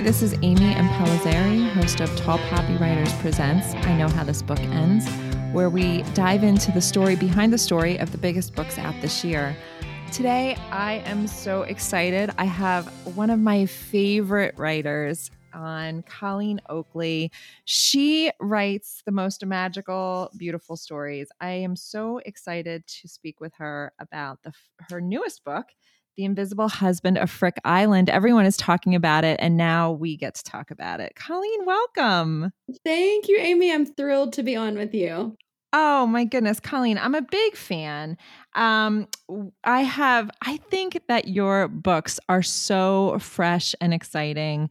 Hi, this is Amy Impellizzeri, host of Tall Poppy Writers Presents I Know How This Book Ends, where we dive into the story behind the story of the biggest books out this year. Today, I am so excited. I have one of my favorite writers on, Colleen Oakley. She writes the most magical, beautiful stories. I am so excited to speak with her about the, her newest book, the Invisible Husband of Frick Island. Everyone is talking about it, and now we get to talk about it. Colleen, welcome. Thank you, Amy. I'm thrilled to be on with you. Oh my goodness, Colleen, I'm a big fan. Um, I have, I think that your books are so fresh and exciting.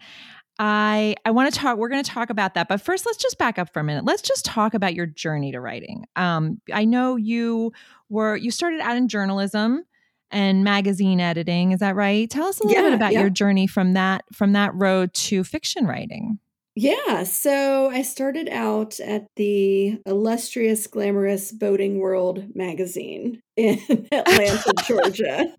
I I want to talk. We're going to talk about that, but first, let's just back up for a minute. Let's just talk about your journey to writing. Um, I know you were you started out in journalism and magazine editing. Is that right? Tell us a little Yeah, bit about yeah. your journey from that from that road to fiction writing. Yeah, so I started out at the illustrious, glamorous Boating World magazine in Atlanta, Georgia.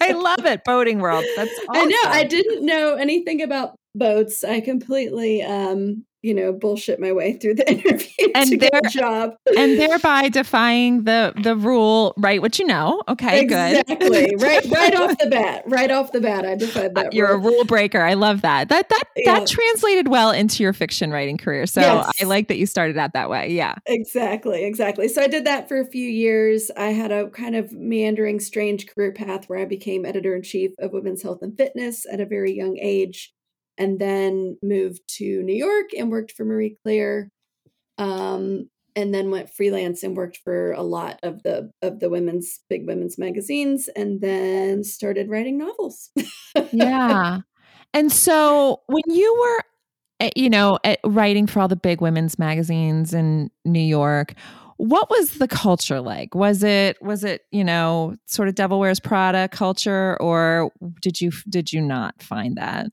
I love it, boating world. That's awesome. I know I didn't know anything about boats. I completely, um, you know, bullshit my way through the interview And to get a job. and thereby defying the the rule. Write what you know. Okay, good. exactly. right, right off the bat. Right off the bat, I defied that. Uh, You're a rule. rule breaker. I love that. That that Yeah. that translated well into your fiction writing career. So Yes. I like that you started out that way. Yeah. Exactly, exactly. So I did that for a few years. I had a kind of meandering, strange career path where I became editor in chief of Women's Health and Fitness at a very young age, and then moved to New York and worked for Marie Claire. Um, and then went freelance and worked for a lot of the of the women's big women's magazines, and then started writing novels. Yeah. and so when you were eh, you know, eh, writing for all the big women's magazines in New York, what was the culture like? Was it was it, you know, sort of Devil Wears Prada culture or did you did you not find that?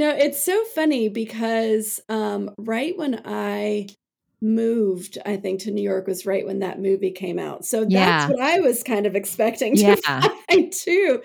No, it's so funny because um, right when I moved, I think to New York was right when that movie came out. So that's Yeah. what I was kind of expecting to Yeah. find too.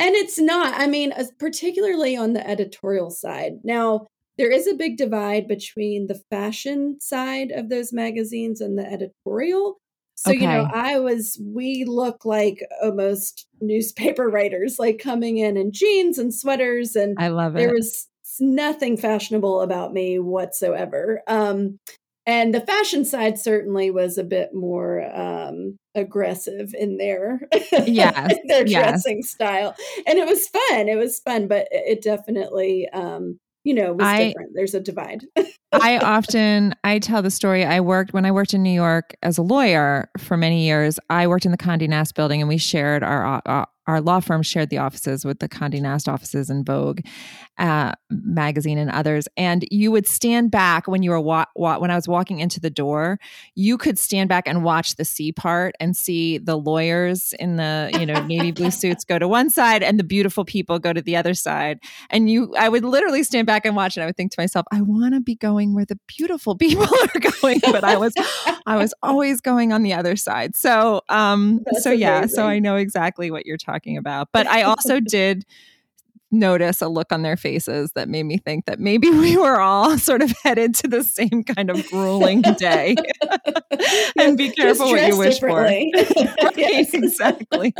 And it's not. I mean, particularly on the editorial side. Now, there is a big divide between the fashion side of those magazines and the editorial. So, you know, I was, we look like almost newspaper writers, like coming in in jeans and sweaters and I love it. there was nothing fashionable about me whatsoever. Um, and the fashion side certainly was a bit more um, aggressive in their Yes, in their yes. dressing style, and it was fun. It was fun, but it definitely, um, you know, was I- different. There's a divide. I often I tell the story. I worked when I worked in New York as a lawyer for many years. I worked in the Condé Nast building, and we shared our uh, our law firm shared the offices with the Condé Nast offices in Vogue uh, magazine and others. And you would stand back when you were wa- wa- when I was walking into the door. You could stand back and watch the sea part and see the lawyers in the you know navy blue suits go to one side and the beautiful people go to the other side and you i would literally stand back and watch and i would think to myself i want to be going where the beautiful people are going but i was i was always going on the other side so um That's so yeah so i know exactly what you're talking about but i also did notice a look on their faces that made me think that maybe we were all sort of headed to the same kind of grueling day. And be careful what you wish for. right exactly.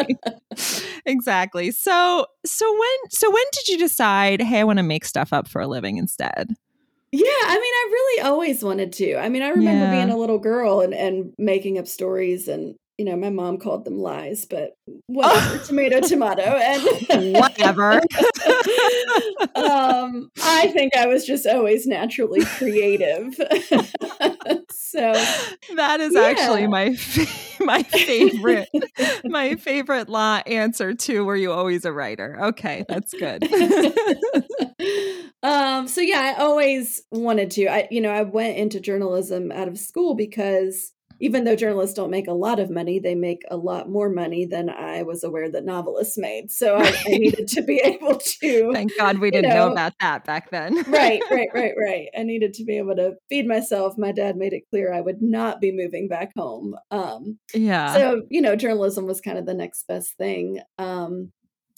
Exactly. So so when so when did you decide hey i want to make stuff up for a living instead Yeah, I mean, I really always wanted to. I mean, I remember Yeah. being a little girl and, and making up stories, and you know, my mom called them lies, but whatever, tomato, tomato, and Whatever. um, I think I was just always naturally creative. so that is actually my my favorite my favorite law answer to were you always a writer okay that's good um so yeah i always wanted to i you know i went into journalism out of school because even though journalists don't make a lot of money they make a lot more money than i was aware that novelists made. So i, I needed to be able to thank god we didn't know know, about that back then. Right right right right. I needed to be able to feed myself. My dad made it clear i would not be moving back home. Um yeah. so you know journalism was kind of the next best thing. Um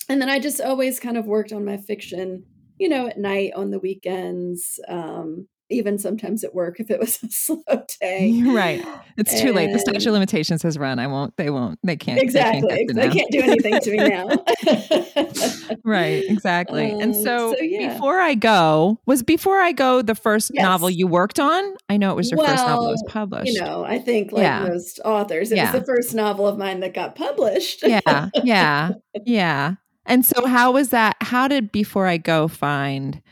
and then i just always kind of worked on my fiction you know, at night on the weekends. Um, even sometimes at work if it was a slow day. Right. It's and, too late. The statute of limitations has run. I won't, they won't, they can't. Exactly. They can't, they can't do anything to me now. right. Exactly. Um, and so, so yeah. before I go, was before I go the first yes. novel you worked on? I know it was your well, first novel that was published. You know, I think like yeah. most authors, it yeah. was the first novel of mine that got published. yeah. Yeah. Yeah. And so how was that? How did Before I Go find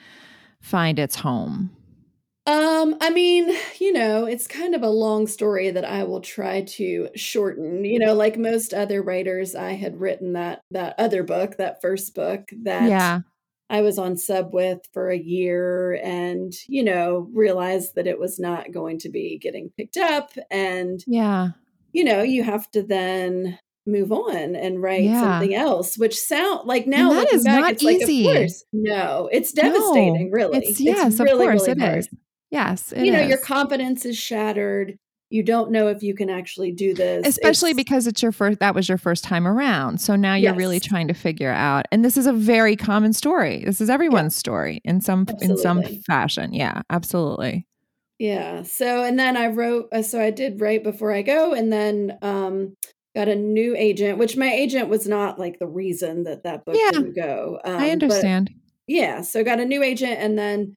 find its home? Um, I mean, you know, it's kind of a long story that I will try to shorten. You know, like most other writers, I had written that that other book, that first book that yeah. I was on sub with for a year and, you know, realized that it was not going to be getting picked up and Yeah. You know, you have to then move on and write yeah. something else which sound like now and that is back, not it's easy. like of course no it's devastating no, really it's, yes it's really, of course really it hard. is. Yes, you know, is. your confidence is shattered. You don't know if you can actually do this. Especially it's, because it's your first that was your first time around. So now you're yes. really trying to figure out and this is a very common story. This is everyone's yeah. story in some absolutely. in some fashion. Yeah, absolutely. Yeah. So and then I wrote uh, so I did write before I go and then um got a new agent, which my agent was not like the reason that that book yeah, didn't go. Um, I understand. yeah, so got a new agent and then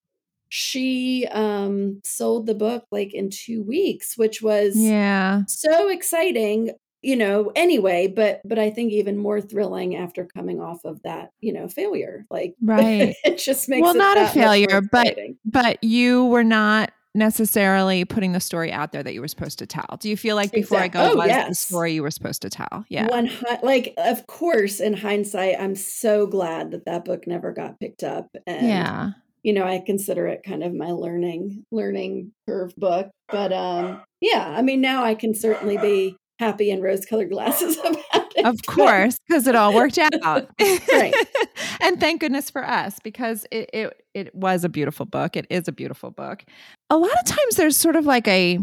she um sold the book like in 2 weeks which was yeah so exciting you know anyway but but i think even more thrilling after coming off of that you know failure like right it just makes well not a failure but but you were not necessarily putting the story out there that you were supposed to tell. Do you feel like before exactly. I go oh, was yes. the story you were supposed to tell? Yeah. One like of course in hindsight I'm so glad that that book never got picked up and Yeah you know, I consider it kind of my learning learning curve book. But um, yeah, I mean, now I can certainly be happy in rose colored glasses about it. Of course, because it all worked out. right. and thank goodness for us because it, it it was a beautiful book. It is a beautiful book. A lot of times there's sort of like a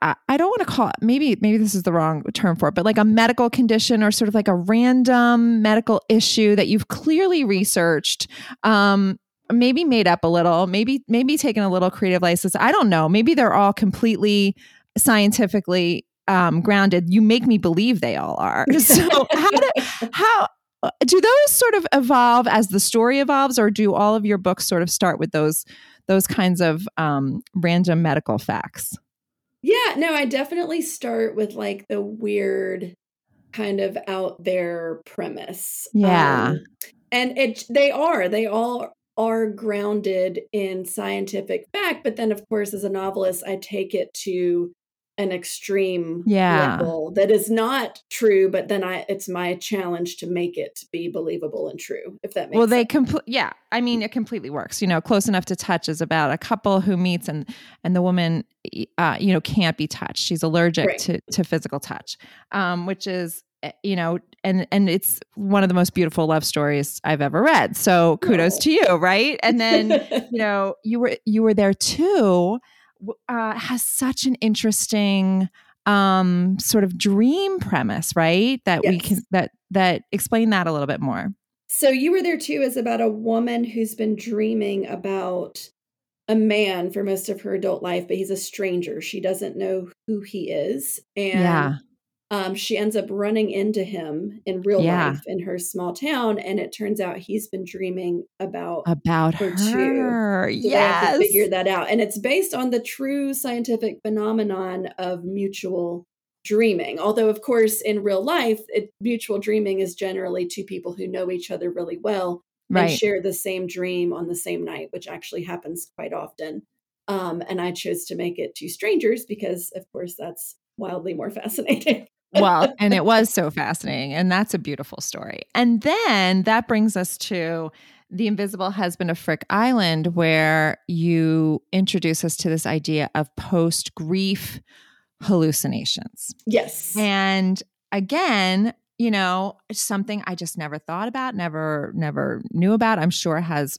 I don't want to call it maybe maybe this is the wrong term for it, but like a medical condition or sort of like a random medical issue that you've clearly researched um, maybe made up a little, maybe maybe taken a little creative license. I don't know. Maybe they're all completely scientifically um, grounded. You make me believe they all are. So how do, how do those sort of evolve as the story evolves, or do all of your books sort of start with those those kinds of um, random medical facts? Yeah, no, I definitely start with like the weird kind of out there premise. Yeah. Um, and it they are they all are grounded in scientific fact but then of course as a novelist i take it to an extreme yeah. level that is not true but then i it's my challenge to make it be believable and true if that makes well sense. they complete yeah i mean it completely works you know close enough to touch is about a couple who meets and and the woman uh, you know can't be touched she's allergic right. to to physical touch um, which is you know and and it's one of the most beautiful love stories i've ever read. So kudos oh. to you right? And then you know you were you were there too. Uh, has such an interesting um sort of dream premise right? That yes. we can that that explain that a little bit more. So you were there too is about a woman who's been dreaming about a man for most of her adult life but he's a stranger. She doesn't know who he is. And yeah um, she ends up running into him in real yeah. life in her small town, and it turns out he's been dreaming about about her, her. too. So yes, figure that out, and it's based on the true scientific phenomenon of mutual dreaming. Although, of course, in real life, it, mutual dreaming is generally two people who know each other really well right. and share the same dream on the same night, which actually happens quite often. Um, and I chose to make it two strangers because, of course, that's wildly more fascinating well, and it was so fascinating. And that's a beautiful story. And then that brings us to The Invisible Husband of Frick Island, where you introduce us to this idea of post grief hallucinations. Yes. And again, you know, something I just never thought about, never, never knew about. I'm sure has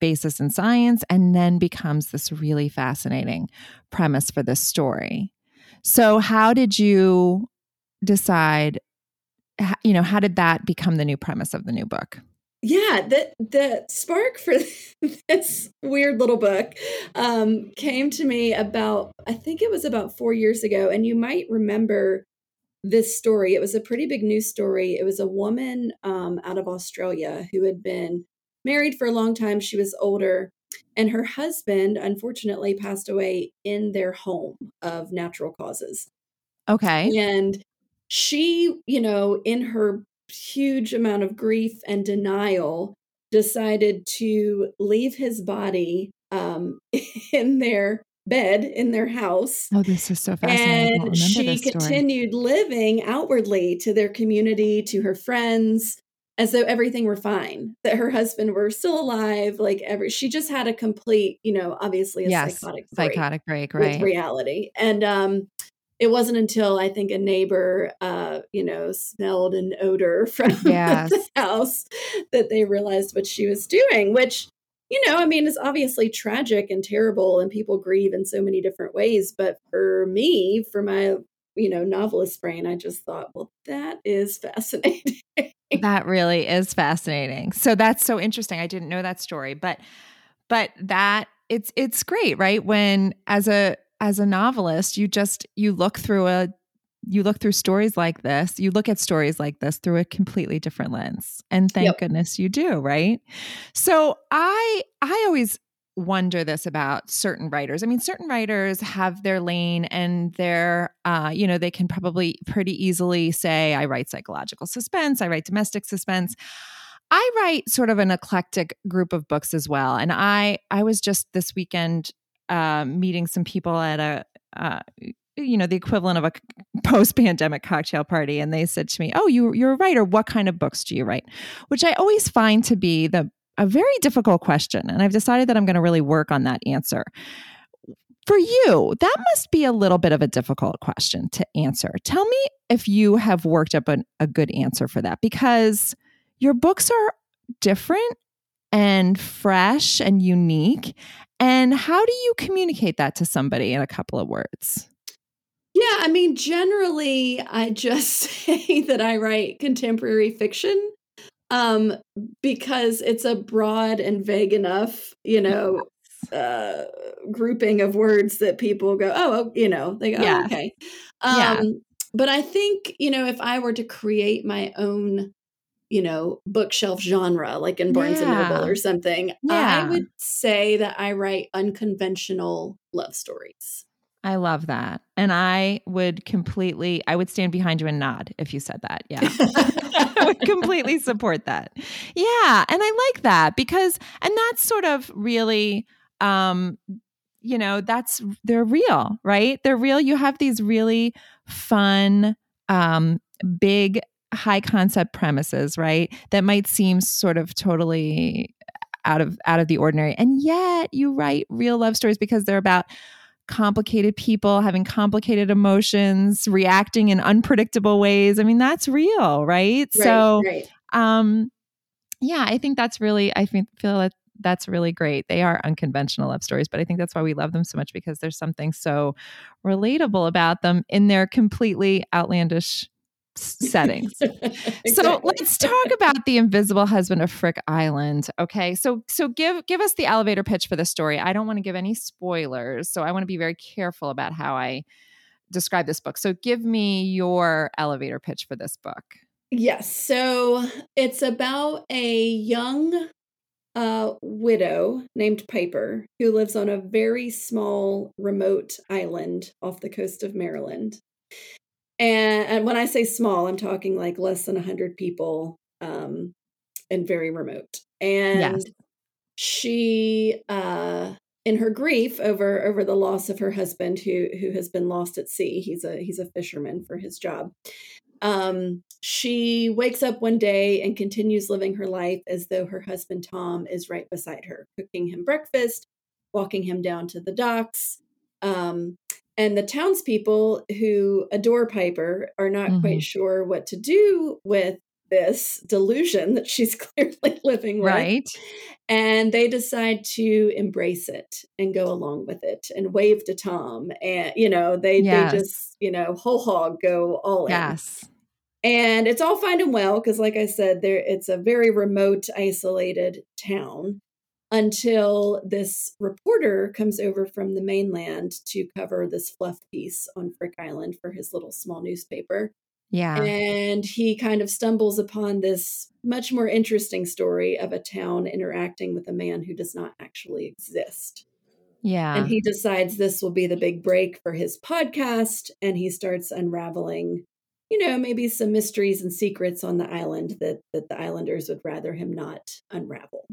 basis in science and then becomes this really fascinating premise for this story. So, how did you decide you know how did that become the new premise of the new book yeah, the the spark for this weird little book um, came to me about I think it was about four years ago, and you might remember this story. It was a pretty big news story. It was a woman um, out of Australia who had been married for a long time. She was older, and her husband unfortunately passed away in their home of natural causes. Okay, and she, you know, in her huge amount of grief and denial, decided to leave his body um, in their bed in their house. Oh, this is so fascinating. And she continued living outwardly to their community, to her friends, as though everything were fine, that her husband were still alive. Like every, she just had a complete, you know, obviously a yes, psychotic break psychotic break, right? Reality, and um, it wasn't until I think a neighbor, uh, you know, smelled an odor from yes. the house that they realized what she was doing, which, you know, I mean, is obviously tragic and terrible, and people grieve in so many different ways. But for me, for my, you know, novelist brain, I just thought, well, that is fascinating. that really is fascinating. So that's so interesting. I didn't know that story, but, but that it's it's great, right? When as a as a novelist, you just you look through a you look through stories like this, you look at stories like this through a completely different lens. And thank yep. goodness you do, right? So I I always wonder this about certain writers. I mean, certain writers have their lane and they're, uh, you know, they can probably pretty easily say, I write psychological suspense, I write domestic suspense. I write sort of an eclectic group of books as well. And I I was just this weekend uh, meeting some people at a uh, you know the equivalent of a post-pandemic cocktail party and they said to me oh you, you're a writer. What kind of books do you write? Which i always find to be the a very difficult question and i've decided that i'm going to really work on that answer. For you that must be a little bit of a difficult question to answer. Tell me if you have worked up an, a good answer for that because your books are different and fresh and unique and how do you communicate that to somebody in a couple of words? Yeah, I mean, generally, I just say that I write contemporary fiction um, because it's a broad and vague enough, you know, uh, grouping of words that people go, oh, you know, they go, yeah. oh, okay. Um, yeah. But I think, you know, if I were to create my own you know, bookshelf genre, like in Barnes yeah. and Noble or something, yeah. I would say that I write unconventional love stories. I love that. And I would completely, I would stand behind you and nod if you said that. Yeah. I would completely support that. Yeah. And I like that because, and that's sort of really, um, you know, that's, they're real, right? They're real. You have these really fun, um, big high concept premises, right? That might seem sort of totally out of out of the ordinary. And yet you write real love stories because they're about complicated people having complicated emotions, reacting in unpredictable ways. I mean, that's real, right? right so right. um yeah, I think that's really I think feel that that's really great. They are unconventional love stories, but I think that's why we love them so much because there's something so relatable about them in their completely outlandish settings. exactly. So let's talk about the invisible husband of Frick Island. Okay. So so give give us the elevator pitch for the story. I don't want to give any spoilers, so I want to be very careful about how I describe this book. So give me your elevator pitch for this book. Yes. So it's about a young uh, widow named Piper who lives on a very small remote island off the coast of Maryland. And, and when I say small, I'm talking like less than 100 people um, and very remote. And yes. she, uh, in her grief over over the loss of her husband, who who has been lost at sea, he's a he's a fisherman for his job. Um, she wakes up one day and continues living her life as though her husband Tom is right beside her, cooking him breakfast, walking him down to the docks, um, and the townspeople who adore Piper are not mm-hmm. quite sure what to do with this delusion that she's clearly living with. Right. And they decide to embrace it and go along with it and wave to Tom. And, you know, they, yes. they just, you know, whole hog go all yes. in. Yes. And it's all fine and well because, like I said, there it's a very remote, isolated town until this reporter comes over from the mainland to cover this fluff piece on Frick Island for his little small newspaper. Yeah. And he kind of stumbles upon this much more interesting story of a town interacting with a man who does not actually exist. Yeah. And he decides this will be the big break for his podcast. And he starts unraveling, you know, maybe some mysteries and secrets on the island that, that the islanders would rather him not unravel.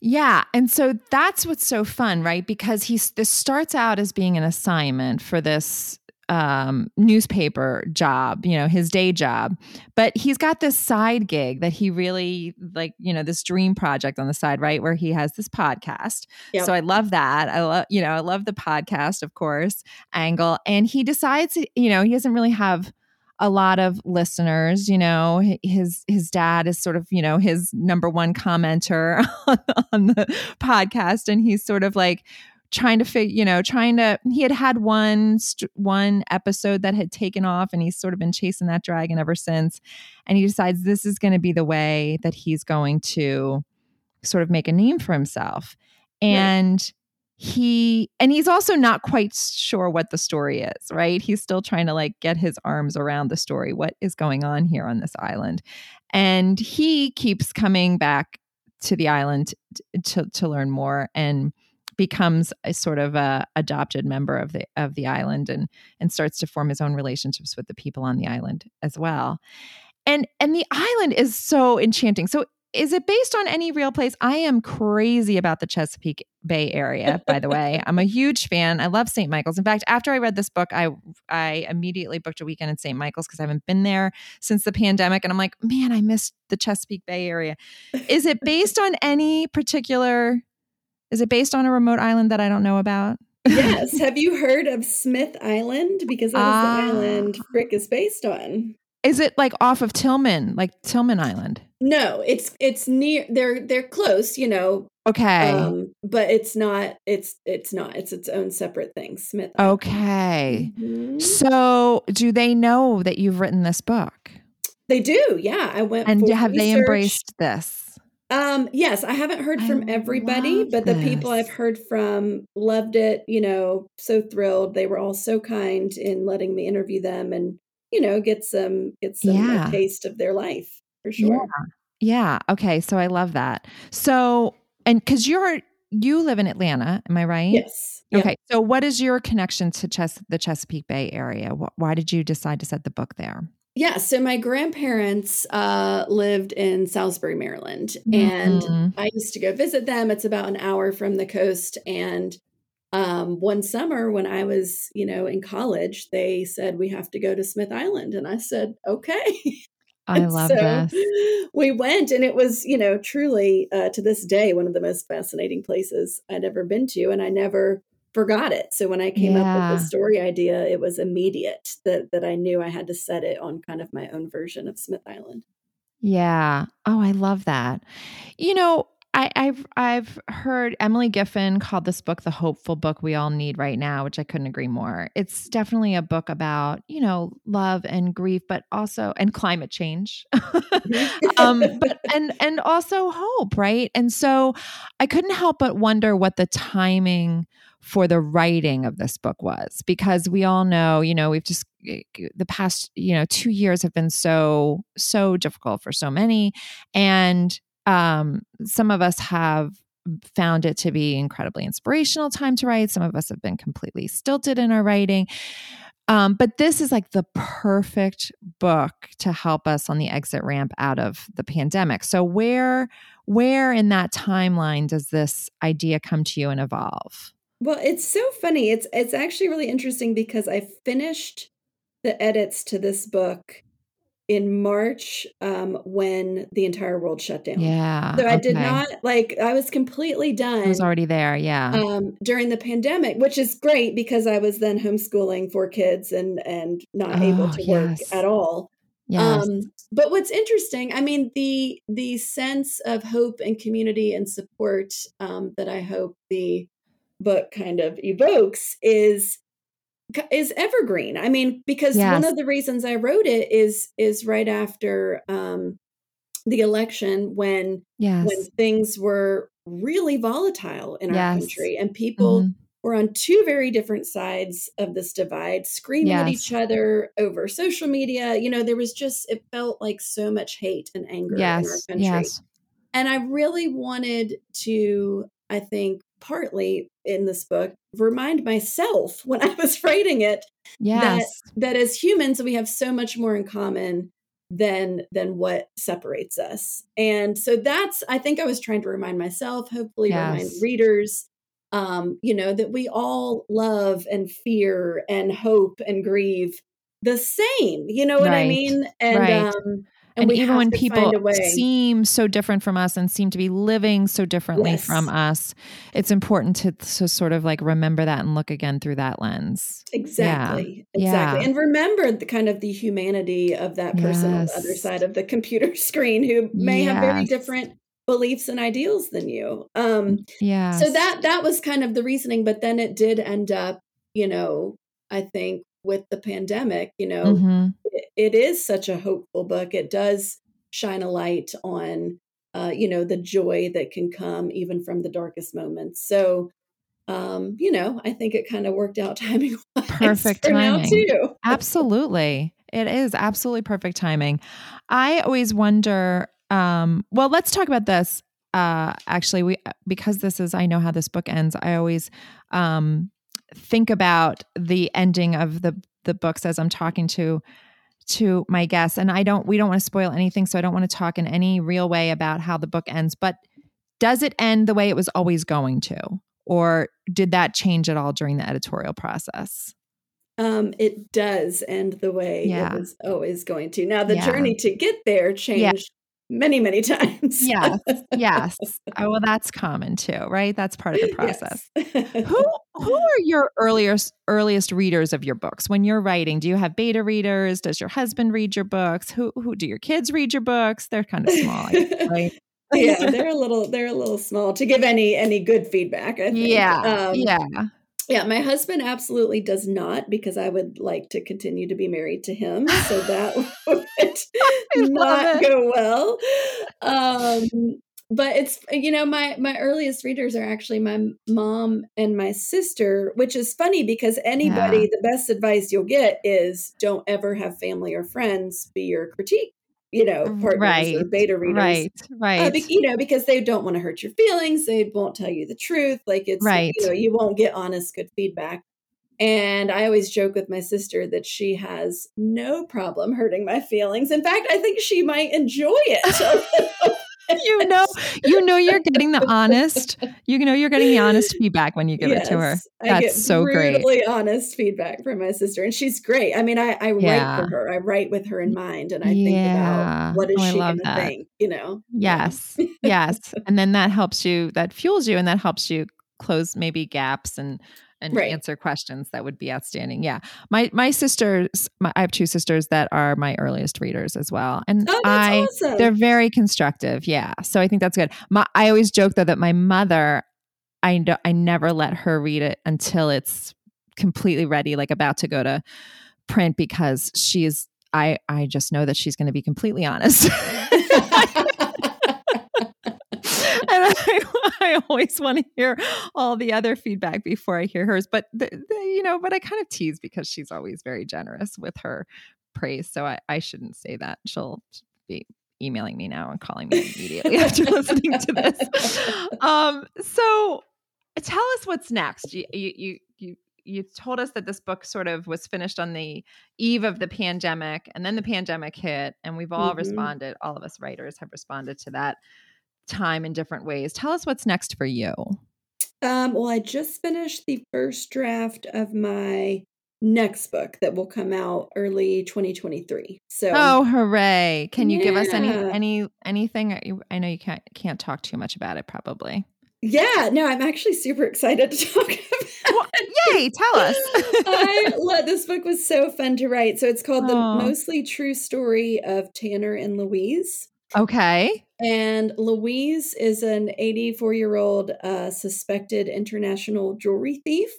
Yeah. And so that's what's so fun, right? Because he's this starts out as being an assignment for this um, newspaper job, you know, his day job. But he's got this side gig that he really like, you know, this dream project on the side, right? Where he has this podcast. Yep. So I love that. I love, you know, I love the podcast, of course, angle. And he decides, you know, he doesn't really have a lot of listeners you know his his dad is sort of you know his number one commenter on the podcast. And he's sort of like trying to figure you know trying to he had had one one episode that had taken off and he's sort of been chasing that dragon ever since. And he decides this is going to be the way that he's going to sort of make a name for himself. And he and he's also not quite sure what the story is right? He's still trying to like get his arms around the story what is going on here on this island. And he keeps coming back to the island to to learn more and becomes a sort of a adopted member of the of the island and and starts to form his own relationships with the people on the island as well. And and the island is so enchanting. So is it based on any real place? I am crazy about the Chesapeake Bay area, by the way. I'm a huge fan. I love St. Michael's. In fact, after I read this book, I I immediately booked a weekend in St. Michael's because I haven't been there since the pandemic. And I'm like, man, I missed the Chesapeake Bay area. Is it based on any particular is it based on a remote island that I don't know about? yes. Have you heard of Smith Island? Because that is uh, the island ah. Frick is based on. Is it like off of Tilghman, like Tilghman Island? No, it's it's near. They're they're close, you know. Okay. Um, but it's not. It's it's not. It's its own separate thing. Smith. Island. Okay. Mm-hmm. So, do they know that you've written this book? They do. Yeah, I went. And have research. they embraced this? Um, yes, I haven't heard from I everybody, but the people I've heard from loved it. You know, so thrilled. They were all so kind in letting me interview them and you know, get some get some yeah. taste of their life for sure. Yeah. yeah. Okay. So I love that. So and because you're you live in Atlanta, am I right? Yes. Okay. So what is your connection to Ches- the Chesapeake Bay area? Why did you decide to set the book there? Yeah, so my grandparents uh, lived in Salisbury, Maryland, and mm-hmm. I used to go visit them. It's about an hour from the coast, and um, one summer when I was, you know, in college, they said we have to go to Smith Island, and I said, okay. I love so this. We went, and it was, you know, truly uh, to this day one of the most fascinating places I'd ever been to, and I never forgot it. So when I came yeah. up with the story idea, it was immediate that that I knew I had to set it on kind of my own version of Smith Island. Yeah. Oh, I love that. You know, I, have I've heard Emily Giffin called this book the hopeful book we all need right now, which I couldn't agree more. It's definitely a book about you know love and grief, but also and climate change, um, but and and also hope, right? And so I couldn't help but wonder what the timing for the writing of this book was because we all know you know we've just eh, the past you know two years have been so so difficult for so many and um, some of us have found it to be incredibly inspirational time to write. Some of us have been completely stilted in our writing. Um, but this is like the perfect book to help us on the exit ramp out of the pandemic. So where where in that timeline does this idea come to you and evolve? Well, it's so funny. It's it's actually really interesting because I finished the edits to this book in March um, when the entire world shut down. Yeah. So I okay. did not like I was completely done. I was already there, yeah. Um, during the pandemic, which is great because I was then homeschooling four kids and and not oh, able to work yes. at all. Yes. Um, but what's interesting, I mean, the the sense of hope and community and support um, that I hope the book kind of evokes is is evergreen. I mean, because Yes. one of the reasons I wrote it is is right after um, the election when Yes. when things were really volatile in our Yes. country and people Mhm. were on two very different sides of this divide, screaming at each other over social media. You know, there was just it felt like so much hate and anger in our Yes. country. Yes. And I really wanted to, I think, partly in this book, remind myself when I was writing it Yes. that as humans we have so much more in common than than what separates us. And so that's I think I was trying to remind myself, hopefully remind readers um, you know, that we all love and fear and hope and grieve the same. You know what I mean? And Right. um And, we even when people find a way. seem so different from us and seem to be living so differently from us, it's important to, to sort of like remember that and look again through that lens. Exactly. Yeah. Exactly. Yeah. And remember the kind of the humanity of that person on the other side of the computer screen who may have very different beliefs and ideals than you. Um Yes. so that that was kind of the reasoning but then it did end up, you know, I think with the pandemic, you know, Mhm. It, is such a hopeful book. It does shine a light on uh, you know, the joy that can come even from the darkest moments. So um, you know, I think it kind of worked out timing Perfect timing. too. Absolutely. It is absolutely perfect timing. I always wonder um well let's talk about this. Uh actually we because this is I know how this book ends. I always um think about the ending of the the books as I'm talking to to my guests and I don't we don't want to spoil anything so I don't want to talk in any real way about how the book ends but does it end the way it was always going to or did that change at all during the editorial process? Um, it does end the way Yeah. it was always going to. Now, the Yeah. journey to get there changed many, many times. Yes. Yes. Oh, well, that's common too, right? That's part of the process. Yes. Who who are your earliest earliest readers of your books when you're writing? Do you have beta readers? Does your husband read your books? Who who do your kids read your books? They're kind of small, guess, right? yeah, they're a little they're a little small to give any any good feedback. I think. Yeah. Um, yeah. Yeah, my husband absolutely does not because I would like to continue to be married to him. So that would not go well. Um, but it's you know my my earliest readers are actually my mom and my sister, which is funny because anybody the best advice you'll get is don't ever have family or friends be your critique, you know, partners or Right. beta readers. Right. Uh, Right. be, you know, because they don't want to hurt your feelings. They won't tell you the truth. Like it's, Right. you know, you won't get honest, good feedback. And I always joke with my sister that she has no problem hurting my feelings. In fact, I think she might enjoy it. you know you know you're getting the honest you know you're getting the honest feedback when you give it to her. Yes, That's so great. brutally honest feedback from my sister, and she's great. I mean, I, I write Yeah. for her. I write with her in mind, and I think Yeah. about what is Oh, she going to think. You know? Yes. Yes. and then that helps you, that fuels you, and that helps you close maybe gaps and and Right. answer questions that would be outstanding. Yeah. My my sisters, my, I have two sisters that are my earliest readers as well. And Oh, I awesome. they're very constructive. Yeah. So I think that's good. My I always joke though that my mother, I do, I never let her read it until it's completely ready, like about to go to print because she's I I just know that she's going to be completely honest. I, I always want to hear all the other feedback before I hear hers. But the, the, you know, but I kind of tease because she's always very generous with her praise. So I, I shouldn't say that. She'll be emailing me now and calling me immediately after listening to this. Um, so tell us what's next. You you you you you told us that this book sort of was finished on the eve of the pandemic and then the pandemic hit and we've all Mhm. responded all of us writers have responded to that time in different ways tell us what's next for you Um, well, I just finished the first draft of my next book that will come out early 2023. So, oh hooray can you give us any any anything i know you can't can't talk too much about it probably yeah, no, I'm actually super excited to talk about Well, it. yay tell us I love this book was so fun to write. So it's called The Mostly True Story of Tanner and Louise. Okay And Louise is an 84 year old uh, suspected international jewelry thief.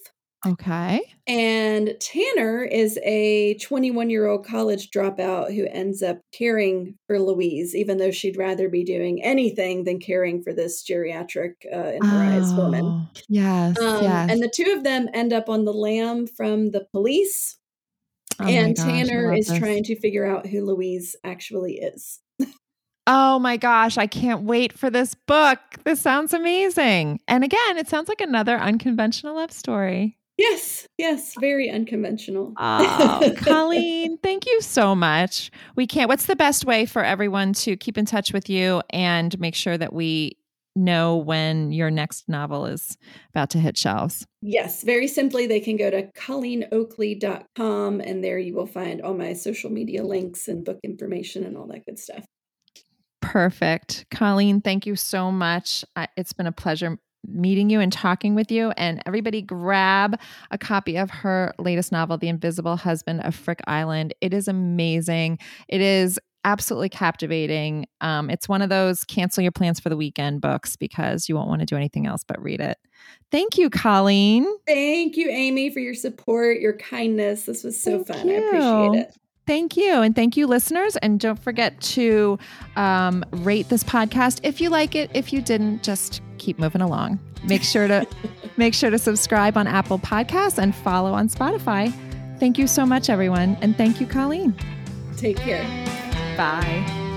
Okay. And Tanner is a 21 year old college dropout who ends up caring for Louise, even though she'd rather be doing anything than caring for this geriatric uh, in her eyes woman. Oh, Yes. Um, yes. And the two of them end up on the lam from the police. Oh and gosh, Tanner is this. trying to figure out who Louise actually is. Oh my gosh, I can't wait for this book. This sounds amazing. And again, it sounds like another unconventional love story. Yes, yes, very unconventional. Oh, Colleen, thank you so much. We can't. What's the best way for everyone to keep in touch with you and make sure that we know when your next novel is about to hit shelves? Yes, very simply, they can go to ColleenOakley.com and there you will find all my social media links and book information and all that good stuff. Perfect. Colleen, thank you so much. Uh, it's been a pleasure meeting you and talking with you. And everybody, grab a copy of her latest novel, The Invisible Husband of Frick Island. It is amazing. It is absolutely captivating. Um, it's one of those cancel your plans for the weekend books because you won't want to do anything else but read it. Thank you, Colleen. Thank you, Amy, for your support, your kindness. This was so Thank fun. I appreciate it. Thank you. And thank you, listeners. And don't forget to um, rate this podcast if you like it. If you didn't, just keep moving along. Make sure to make sure to subscribe on Apple Podcasts and follow on Spotify. Thank you so much, everyone. And thank you, Colleen. Take care. Bye.